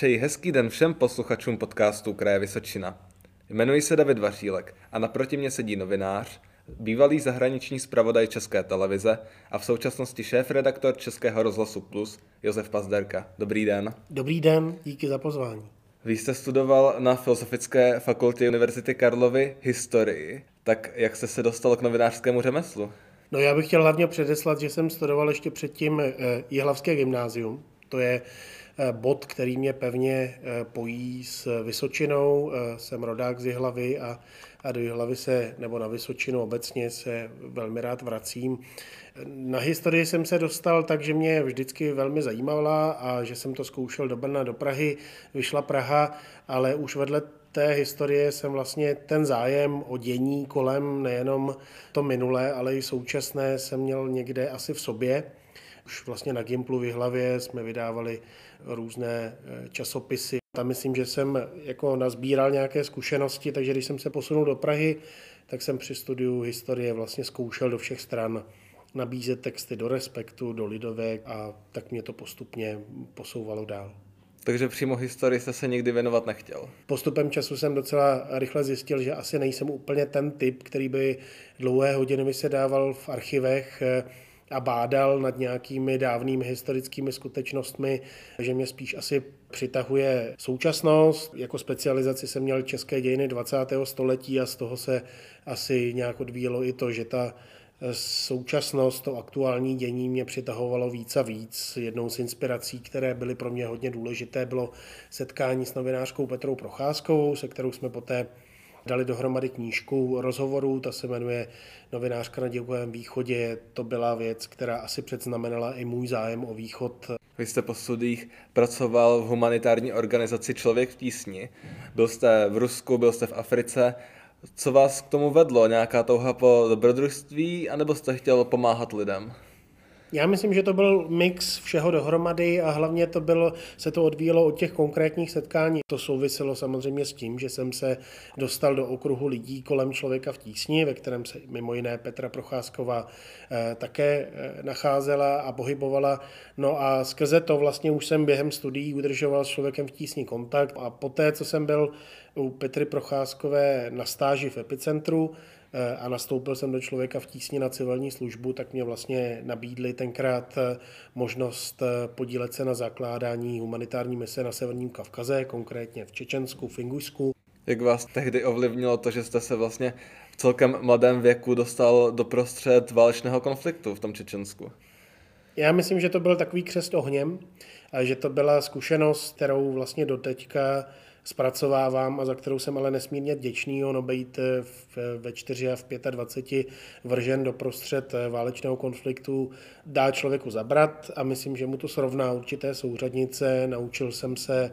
Přeji hezký den všem posluchačům podcastu Kraje Vysočina. Jmenuji se David Vařílek a naproti mě sedí novinář, bývalý zahraniční zpravodaj České televize a v současnosti šéf-redaktor Českého rozhlasu Plus Josef Pazderka. Dobrý den. Dobrý den, díky za pozvání. Vy jste studoval na Filozofické fakultě Univerzity Karlovy historii. Tak jak jste se dostal k novinářskému řemeslu? No já bych chtěl hlavně předeslat, že jsem studoval ještě předtím eh, Jihlavské gymnázium. To je bod, který mě pevně eh, pojí s Vysočinou. Jsem rodák z Jihlavy a, a do Jihlavy se, nebo na Vysočinu obecně se velmi rád vracím. Na historii jsem se dostal tak, že mě vždycky velmi zajímala a že jsem to zkoušel do Brna, do Prahy. Vyšla Praha, ale už vedle té historie jsem vlastně ten zájem o dění kolem nejenom to minulé, ale i současné jsem měl někde asi v sobě. Už vlastně na Gimplu v hlavě jsme vydávali různé eh, časopisy. Tam myslím, že jsem jako nazbíral nějaké zkušenosti, takže když jsem se posunul do Prahy, tak jsem při studiu historie vlastně zkoušel do všech stran nabízet texty do Respektu, do Lidovek a tak mě to postupně posouvalo dál. Takže přímo historii jste se nikdy věnovat nechtěl. Postupem času jsem docela rychle zjistil, že asi nejsem úplně ten typ, který by dlouhé hodiny vysedával v archivech eh, a bádal nad nějakými dávnými historickými skutečnostmi, že mě spíš asi přitahuje současnost. Jako specializaci jsem měl české dějiny 20. století a z toho se asi nějak odvíjelo i to, že ta současnost, to aktuální dění mě přitahovalo víc a víc. Jednou z inspirací, které byly pro mě hodně důležité, bylo setkání s novinářkou Petrou Procházkovou, se kterou jsme poté dali dohromady knížku rozhovorů, ta se jmenuje Novinářka na divokém východě. To byla věc, která asi předznamenala i můj zájem o východ. Vy jste po studiích pracoval v humanitární organizaci Člověk v tísni. Byl jste v Rusku, byl jste v Africe co vás k tomu vedlo? Nějaká touha po dobrodružství, anebo jste chtěl pomáhat lidem? Já myslím, že to byl mix všeho dohromady a hlavně to bylo, se to odvíjelo od těch konkrétních setkání. To souviselo samozřejmě s tím, že jsem se dostal do okruhu lidí kolem člověka v tísni, ve kterém se mimo jiné Petra Procházková eh, také eh, nacházela a pohybovala. No a skrze to vlastně už jsem během studií udržoval s člověkem v tísni kontakt a poté, co jsem byl u Petry Procházkové na stáži v epicentru, a nastoupil jsem do člověka v tísni na civilní službu, tak mě vlastně nabídli tenkrát eh, možnost eh, podílet se na zakládání humanitární mise na Severním Kavkaze, konkrétně v Čečensku, v Ingusku. Jak vás tehdy ovlivnilo to, že jste se vlastně v celkem mladém věku dostal do prostřed válečného konfliktu v tom Čečensku? Já myslím, že to byl takový křest ohněm a že to byla zkušenost, kterou vlastně doteďka zpracovávám a za kterou jsem ale nesmírně vděčný, ono být eh, ve 4 a v 25 vržen do prostřed eh, válečného konfliktu dá člověku zabrat a myslím, že mu to srovná určité souřadnice. Naučil jsem se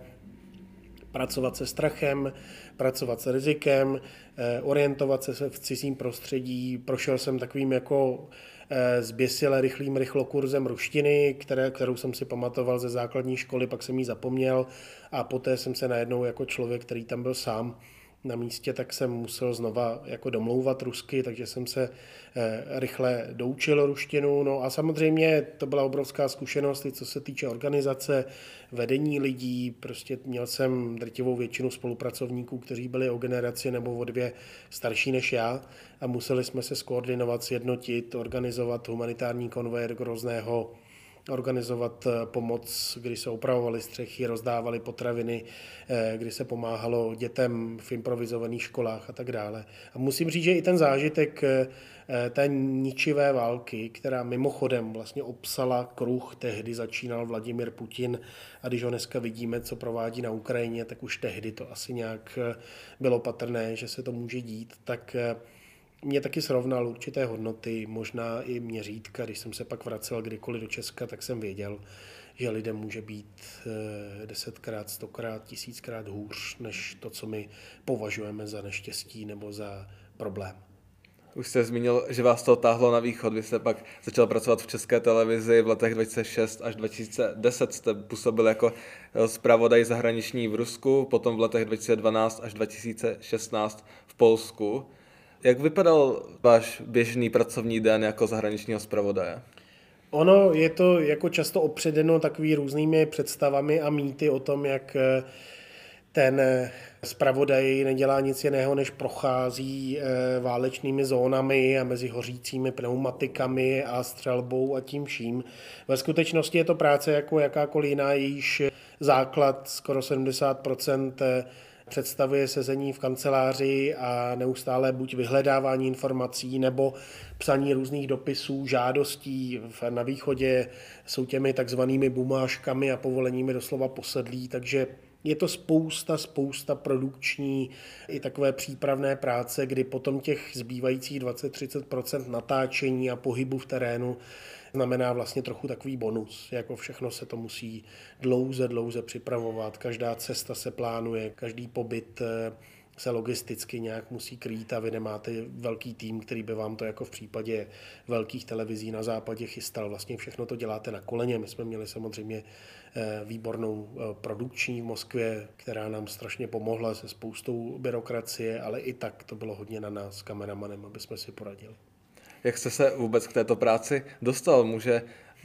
pracovat se strachem, pracovat s rizikem, eh, orientovat se v cizím prostředí. Prošel jsem takovým jako Eh, zběsile rychlým rychlokurzem ruštiny, které, kterou jsem si pamatoval ze základní školy, pak jsem ji zapomněl a poté jsem se najednou jako člověk, který tam byl sám, na místě, tak jsem musel znova jako domlouvat rusky, takže jsem se eh, rychle doučil ruštinu. No a samozřejmě to byla obrovská zkušenost, i co se týče organizace, vedení lidí. Prostě měl jsem drtivou většinu spolupracovníků, kteří byli o generaci nebo o dvě starší než já a museli jsme se skoordinovat, sjednotit, organizovat humanitární konvoje Grozného organizovat eh, pomoc, kdy se opravovaly střechy, rozdávali potraviny, eh, kdy se pomáhalo dětem v improvizovaných školách a tak dále. A musím říct, že i ten zážitek eh, té ničivé války, která mimochodem vlastně obsala kruh, tehdy začínal Vladimir Putin a když ho dneska vidíme, co provádí na Ukrajině, tak už tehdy to asi nějak bylo patrné, že se to může dít, tak mě taky srovnal určité hodnoty, možná i měřítka. Když jsem se pak vracel kdykoliv do Česka, tak jsem věděl, že lidem může být eh, desetkrát, stokrát, tisíckrát hůř, než to, co my považujeme za neštěstí nebo za problém. Už jste zmínil, že vás to táhlo na východ. Vy jste pak začal pracovat v české televizi v letech 2006 až 2010. Jste působil jako eh, zpravodaj zahraniční v Rusku, potom v letech 2012 až 2016 v Polsku. Jak vypadal váš běžný pracovní den jako zahraničního zpravodaje? Ono je to jako často opředeno takovými různými představami a mýty o tom, jak eh, ten eh, zpravodaj nedělá nic jiného, než prochází eh, válečnými zónami a mezi hořícími pneumatikami a střelbou a tím vším. Ve skutečnosti je to práce jako jakákoliv jiná, jejíž základ skoro 70 představuje sezení v kanceláři a neustále buď vyhledávání informací nebo psaní různých dopisů, žádostí. Na východě jsou těmi takzvanými bumáškami a povoleními doslova posedlí, takže je to spousta, spousta produkční i takové přípravné práce, kdy potom těch zbývajících 20-30% natáčení a pohybu v terénu znamená vlastně trochu takový bonus. Jako všechno se to musí dlouze, dlouze připravovat, každá cesta se plánuje, každý pobyt eh, se logisticky nějak musí krýt a vy nemáte velký tým, který by vám to jako v případě velkých televizí na západě chystal. Vlastně všechno to děláte na koleně. My jsme měli samozřejmě eh, výbornou eh, produkční v Moskvě, která nám strašně pomohla se spoustou byrokracie, ale i tak to bylo hodně na nás, kameramanem, aby jsme si poradili. Jak jste se vůbec k této práci dostal? Může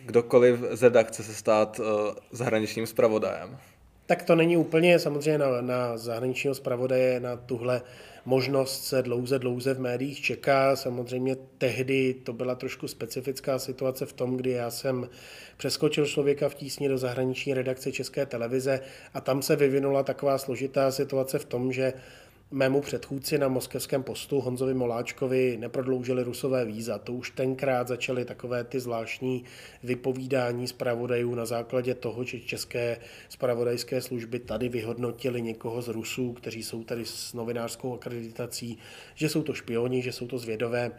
kdokoliv z redakce se stát uh, zahraničním zpravodajem? Tak to není úplně samozřejmě na, na zahraničního zpravodaje, na tuhle možnost se dlouze, dlouze v médiích čeká. Samozřejmě tehdy to byla trošku specifická situace v tom, kdy já jsem přeskočil člověka v tísni do zahraniční redakce České televize a tam se vyvinula taková složitá situace v tom, že mému předchůdci na moskevském postu Honzovi Moláčkovi neprodloužili rusové víza. To už tenkrát začaly takové ty zvláštní vypovídání zpravodajů na základě toho, že české zpravodajské služby tady vyhodnotili někoho z Rusů, kteří jsou tady s novinářskou akreditací, že jsou to špioni, že jsou to zvědové,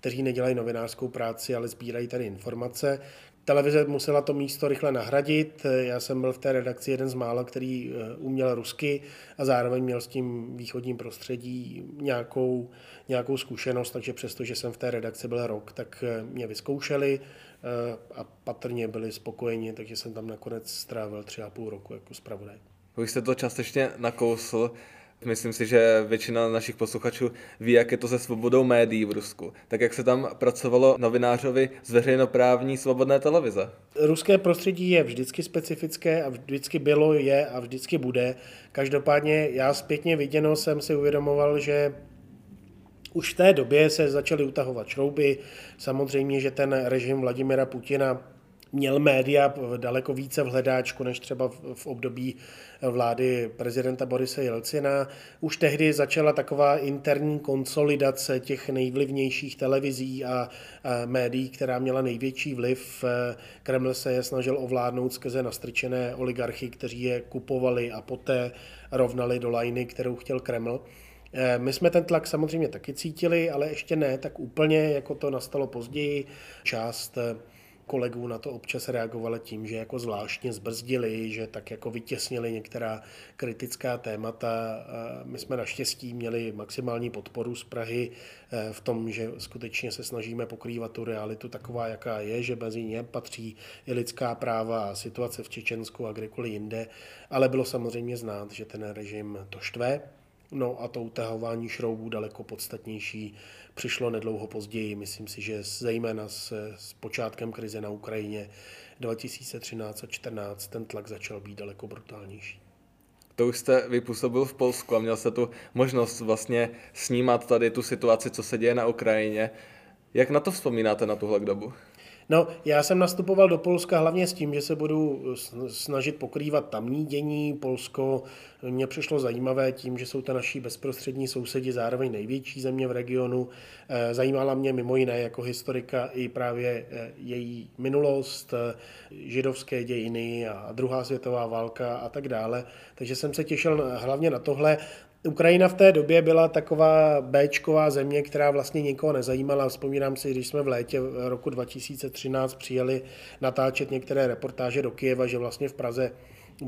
kteří nedělají novinářskou práci, ale sbírají tady informace. Televize musela to místo rychle nahradit. Já jsem byl v té redakci jeden z mála, který eh, uměl rusky a zároveň měl s tím východním prostředí nějakou, nějakou zkušenost, takže přesto, že jsem v té redakci byl rok, tak eh, mě vyzkoušeli eh, a patrně byli spokojeni, takže jsem tam nakonec strávil tři a půl roku jako zpravodaj. Vy jste to částečně nakousl. Myslím si, že většina našich posluchačů ví, jak je to se svobodou médií v Rusku. Tak jak se tam pracovalo novinářovi z veřejnoprávní svobodné televize? Ruské prostředí je vždycky specifické a vždycky bylo, je a vždycky bude. Každopádně já zpětně viděno jsem si uvědomoval, že už v té době se začaly utahovat šrouby. Samozřejmě, že ten režim Vladimira Putina měl média daleko více v hledáčku než třeba v období vlády prezidenta Borise Jelcina. Už tehdy začala taková interní konsolidace těch nejvlivnějších televizí a médií, která měla největší vliv. Kreml se je snažil ovládnout skrze nastrčené oligarchy, kteří je kupovali a poté rovnali do lajny, kterou chtěl Kreml. My jsme ten tlak samozřejmě taky cítili, ale ještě ne tak úplně, jako to nastalo později. Část kolegů na to občas reagovali tím, že jako zvláštně zbrzdili, že tak jako vytěsnili některá kritická témata. My jsme naštěstí měli maximální podporu z Prahy eh, v tom, že skutečně se snažíme pokrývat tu realitu taková, jaká je, že mezi ně patří i lidská práva a situace v Čečensku a kdekoliv jinde, ale bylo samozřejmě znát, že ten režim to štve, No a to utahování šroubů daleko podstatnější přišlo nedlouho později. Myslím si, že zejména s, s počátkem krize na Ukrajině 2013 a 2014 ten tlak začal být daleko brutálnější. To už jste vypůsobil v Polsku a měl jste tu možnost vlastně snímat tady tu situaci, co se děje na Ukrajině. Jak na to vzpomínáte na tuhle dobu? No, já jsem nastupoval do Polska hlavně s tím, že se budu snažit pokrývat tamní dění. Polsko mě přišlo zajímavé tím, že jsou to naši bezprostřední sousedi, zároveň největší země v regionu. Eh, zajímala mě mimo jiné jako historika i právě eh, její minulost, eh, židovské dějiny a druhá světová válka a tak dále. Takže jsem se těšil hlavně na tohle. Ukrajina v té době byla taková Bčková země, která vlastně nikoho nezajímala. Vzpomínám si, když jsme v létě roku 2013 přijeli natáčet některé reportáže do Kijeva, že vlastně v Praze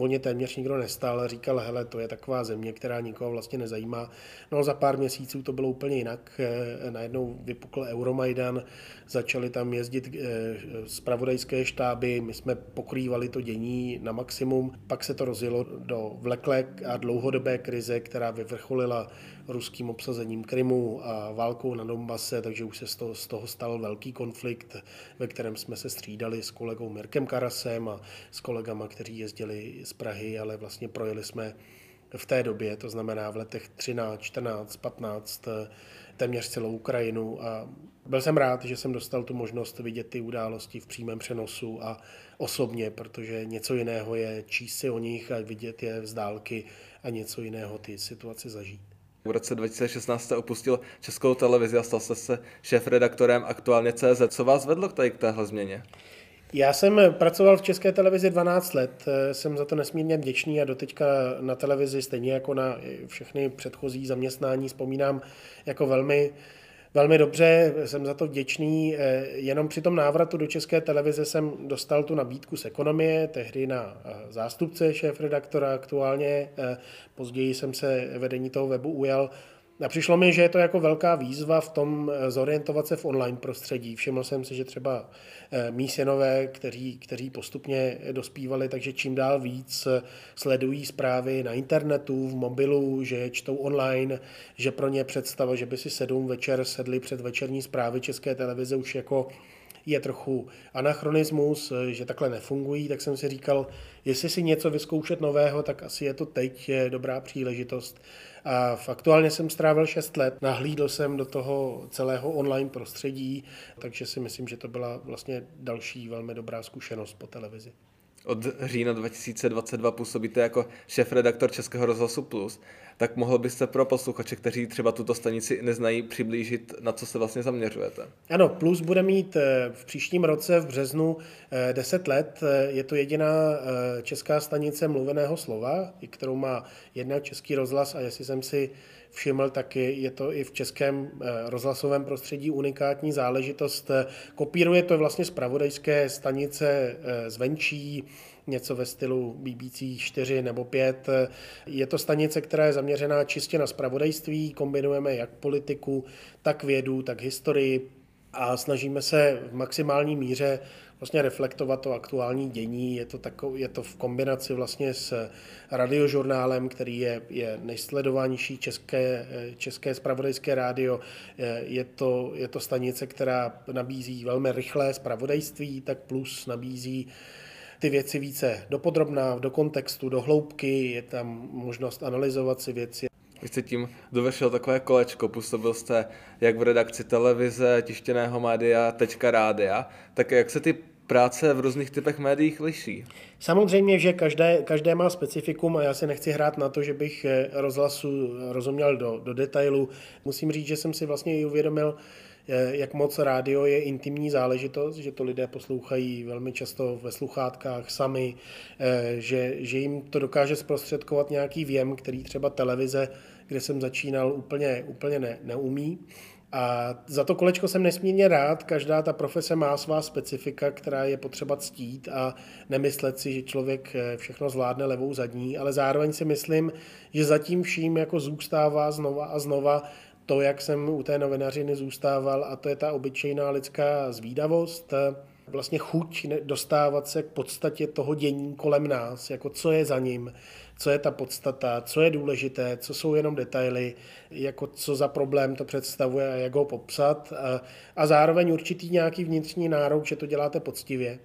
o ně téměř nikdo nestál, říkal, hele, to je taková země, která nikoho vlastně nezajímá. No za pár měsíců to bylo úplně jinak. Eh, najednou vypukl Euromajdan, začaly tam jezdit eh, štáby, my jsme pokrývali to dění na maximum, pak se to rozjelo do vleklé a dlouhodobé krize, která vyvrcholila ruským obsazením Krymu a válkou na Donbase, takže už se z toho, z toho stal velký konflikt, ve kterém jsme se střídali s kolegou Mirkem Karasem a s kolegama, kteří jezdili z Prahy, ale vlastně projeli jsme v té době, to znamená v letech 13, 14, 15, téměř celou Ukrajinu a byl jsem rád, že jsem dostal tu možnost vidět ty události v přímém přenosu a osobně, protože něco jiného je číst si o nich a vidět je z dálky a něco jiného ty situace zažít. V roce 2016 jste opustil českou televizi a stal jste se šéf-redaktorem aktuálně CZ. Co vás vedlo k, tady, k téhle změně? Já jsem pracoval v České televizi 12 let, jsem za to nesmírně vděčný a doteďka na televizi, stejně jako na všechny předchozí zaměstnání, vzpomínám jako velmi velmi dobře, jsem za to vděčný. Eh, jenom při tom návratu do České televize jsem dostal tu nabídku z ekonomie, tehdy na eh, zástupce šéf-redaktora aktuálně. Eh, později jsem se vedení toho webu ujal. A přišlo mi, že je to jako velká výzva v tom eh, zorientovat se v online prostředí. Všiml jsem si, že třeba eh, mý synové, kteří, kteří postupně dospívali, takže čím dál víc eh, sledují zprávy na internetu, v mobilu, že je čtou online, že pro ně představa, že by si sedm večer sedli před večerní zprávy České televize už jako je trochu anachronismus, že takhle nefungují, tak jsem si říkal, jestli si něco vyzkoušet nového, tak asi je to teď dobrá příležitost. A aktuálně jsem strávil 6 let, nahlídl jsem do toho celého online prostředí, takže si myslím, že to byla vlastně další velmi dobrá zkušenost po televizi. Od října 2022 působíte jako šéf-redaktor Českého rozhlasu Plus tak mohl byste pro posluchače, kteří třeba tuto stanici neznají, přiblížit, na co se vlastně zaměřujete? Ano, Plus bude mít eh, v příštím roce v březnu 10 eh, let. Eh, je to jediná česká stanice mluveného slova, kterou má jednak Český rozhlas a jestli jsem si všiml, tak je to i v českém rozhlasovém prostředí unikátní záležitost. Kopíruje to vlastně z pravodajské stanice zvenčí, něco ve stylu BBC 4 nebo 5. Je to stanice, která je zaměřená čistě na spravodajství, kombinujeme jak politiku, tak vědu, tak historii a snažíme se v maximální míře vlastně reflektovat to aktuální dění. Je to, takov, je to v kombinaci vlastně s radiožurnálem, který je, je nejsledovanější české, české spravodajské rádio. Je to, je to stanice, která nabízí velmi rychlé spravodajství, tak plus nabízí ty věci více dopodrobná, do kontextu, do hloubky, je tam možnost analyzovat si věci. Vy jste tím dovršil takové kolečko, působil jste jak v redakci televize, tištěného média, tečka rádia, tak jak se ty práce v různých typech médiích liší? Samozřejmě, že každé, každé má specifikum a já si nechci hrát na to, že bych eh, rozhlasu rozuměl do, do detailu. Musím říct, že jsem si vlastně i uvědomil, jak moc rádio je intimní záležitost, že to lidé poslouchají velmi často ve sluchátkách sami, eh, že, že jim to dokáže zprostředkovat nějaký věm, který třeba televize, kde jsem začínal, úplně, úplně ne, neumí. A za to kolečko jsem nesmírně rád. Každá ta profese má svá specifika, která je potřeba ctít a nemyslet si, že člověk eh, všechno zvládne levou zadní, ale zároveň si myslím, že zatím vším jako zůstává znova a znova to, jak jsem u té novinařiny zůstával, a to je ta obyčejná lidská zvídavost, vlastně chuť dostávat se k podstatě toho dění kolem nás, jako co je za ním, co je ta podstata, co je důležité, co jsou jenom detaily, jako co za problém to představuje a jak ho popsat a, a zároveň určitý nějaký vnitřní nárok, že to děláte poctivě.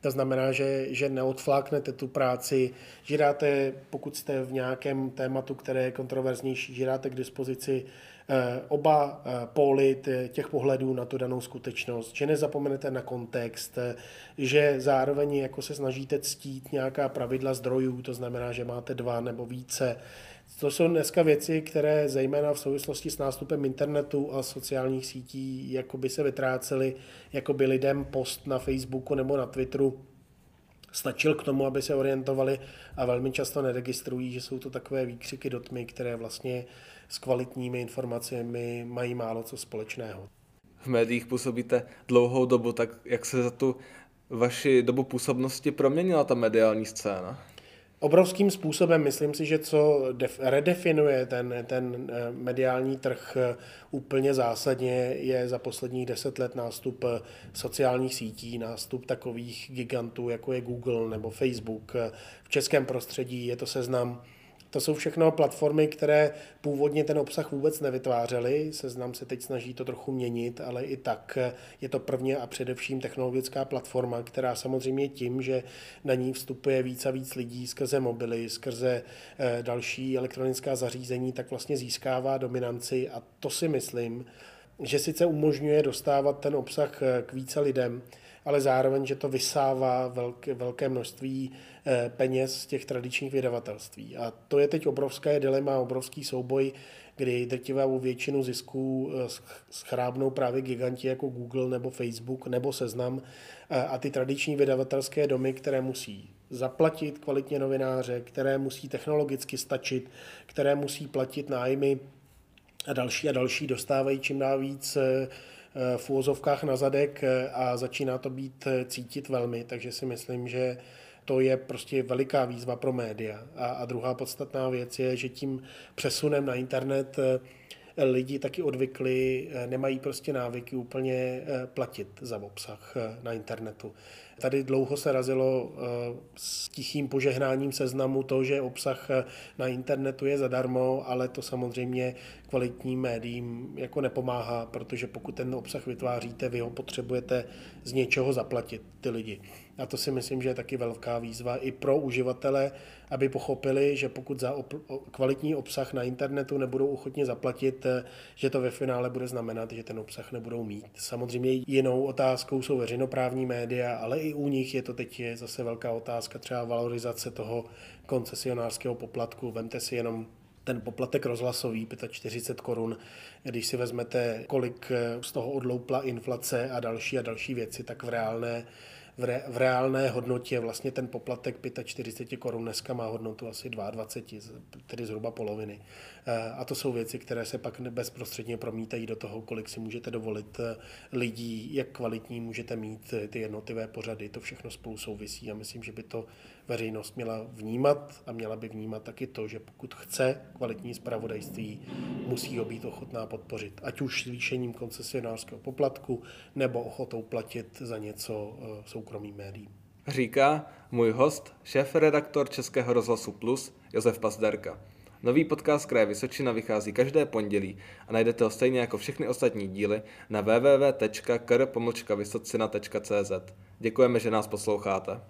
To znamená, že, že neodfláknete tu práci, že dáte, pokud jste v nějakém tématu, které je kontroverznější, že dáte k dispozici oba eh, póly těch pohledů na tu danou skutečnost, že nezapomenete na kontext, eh, že zároveň jako se snažíte ctít nějaká pravidla zdrojů, to znamená, že máte dva nebo více. To jsou dneska věci, které zejména v souvislosti s nástupem internetu a sociálních sítí jako by se vytrácely, jako by lidem post na Facebooku nebo na Twitteru stačil k tomu, aby se orientovali a velmi často neregistrují, že jsou to takové výkřiky do tmy, které vlastně s kvalitními informacemi mají málo co společného. V médiích působíte dlouhou dobu, tak jak se za tu vaši dobu působnosti proměnila ta mediální scéna? Obrovským způsobem, myslím si, že co def- redefinuje ten, ten eh, mediální trh eh, úplně zásadně, je za posledních deset let nástup eh, sociálních sítí, nástup takových gigantů, jako je Google nebo Facebook. V českém prostředí je to seznam to jsou všechno platformy, které původně ten obsah vůbec nevytvářely. Seznam se teď snaží to trochu měnit, ale i tak je to prvně a především technologická platforma, která samozřejmě tím, že na ní vstupuje víc a víc lidí skrze mobily, skrze eh, další elektronická zařízení, tak vlastně získává dominanci a to si myslím, že sice umožňuje dostávat ten obsah eh, k více lidem, ale zároveň, že to vysává velké, velké množství eh, peněz z těch tradičních vydavatelství. A to je teď obrovské dilema, obrovský souboj, kdy drtivou většinu zisků eh, schrábnou právě giganti jako Google nebo Facebook nebo Seznam a ty tradiční vydavatelské domy, které musí zaplatit kvalitně novináře, které musí technologicky stačit, které musí platit nájmy a další a další dostávají čím dál víc eh, v úvozovkách na zadek eh, a začíná to být eh, cítit velmi, takže si myslím, že to je prostě veliká výzva pro média. A, a druhá podstatná věc je, že tím přesunem na internet lidi taky odvykli, nemají prostě návyky úplně platit za obsah na internetu. Tady dlouho se razilo s tichým požehnáním seznamu to, že obsah na internetu je zadarmo, ale to samozřejmě kvalitním médiím jako nepomáhá, protože pokud ten obsah vytváříte, vy ho potřebujete z něčeho zaplatit ty lidi. A to si myslím, že je taky velká výzva i pro uživatele, aby pochopili, že pokud za kvalitní obsah na internetu nebudou ochotně zaplatit, že to ve finále bude znamenat, že ten obsah nebudou mít. Samozřejmě jinou otázkou jsou veřejnoprávní média, ale i u nich je to teď zase velká otázka třeba valorizace toho koncesionářského poplatku. Vemte si jenom ten poplatek rozhlasový 45 korun, když si vezmete, kolik z toho odloupla inflace a další a další věci, tak v reálné v, re, v reálné hodnotě vlastně ten poplatek 45 korun dneska má hodnotu asi 22, tedy zhruba poloviny. Eh, a to jsou věci, které se pak bezprostředně promítají do toho, kolik si můžete dovolit eh, lidí, jak kvalitní můžete mít eh, ty jednotlivé pořady. To všechno spolu souvisí a myslím, že by to veřejnost měla vnímat a měla by vnímat taky to, že pokud chce kvalitní zpravodajství, musí ho být ochotná podpořit. Ať už zvýšením koncesionářského poplatku nebo ochotou platit za něco soukromým médiím. Říká můj host, šéf-redaktor Českého rozhlasu Plus, Josef Pazderka. Nový podcast Kraje Vysočina vychází každé pondělí a najdete ho stejně jako všechny ostatní díly na www.kr.vysocina.cz. Děkujeme, že nás posloucháte.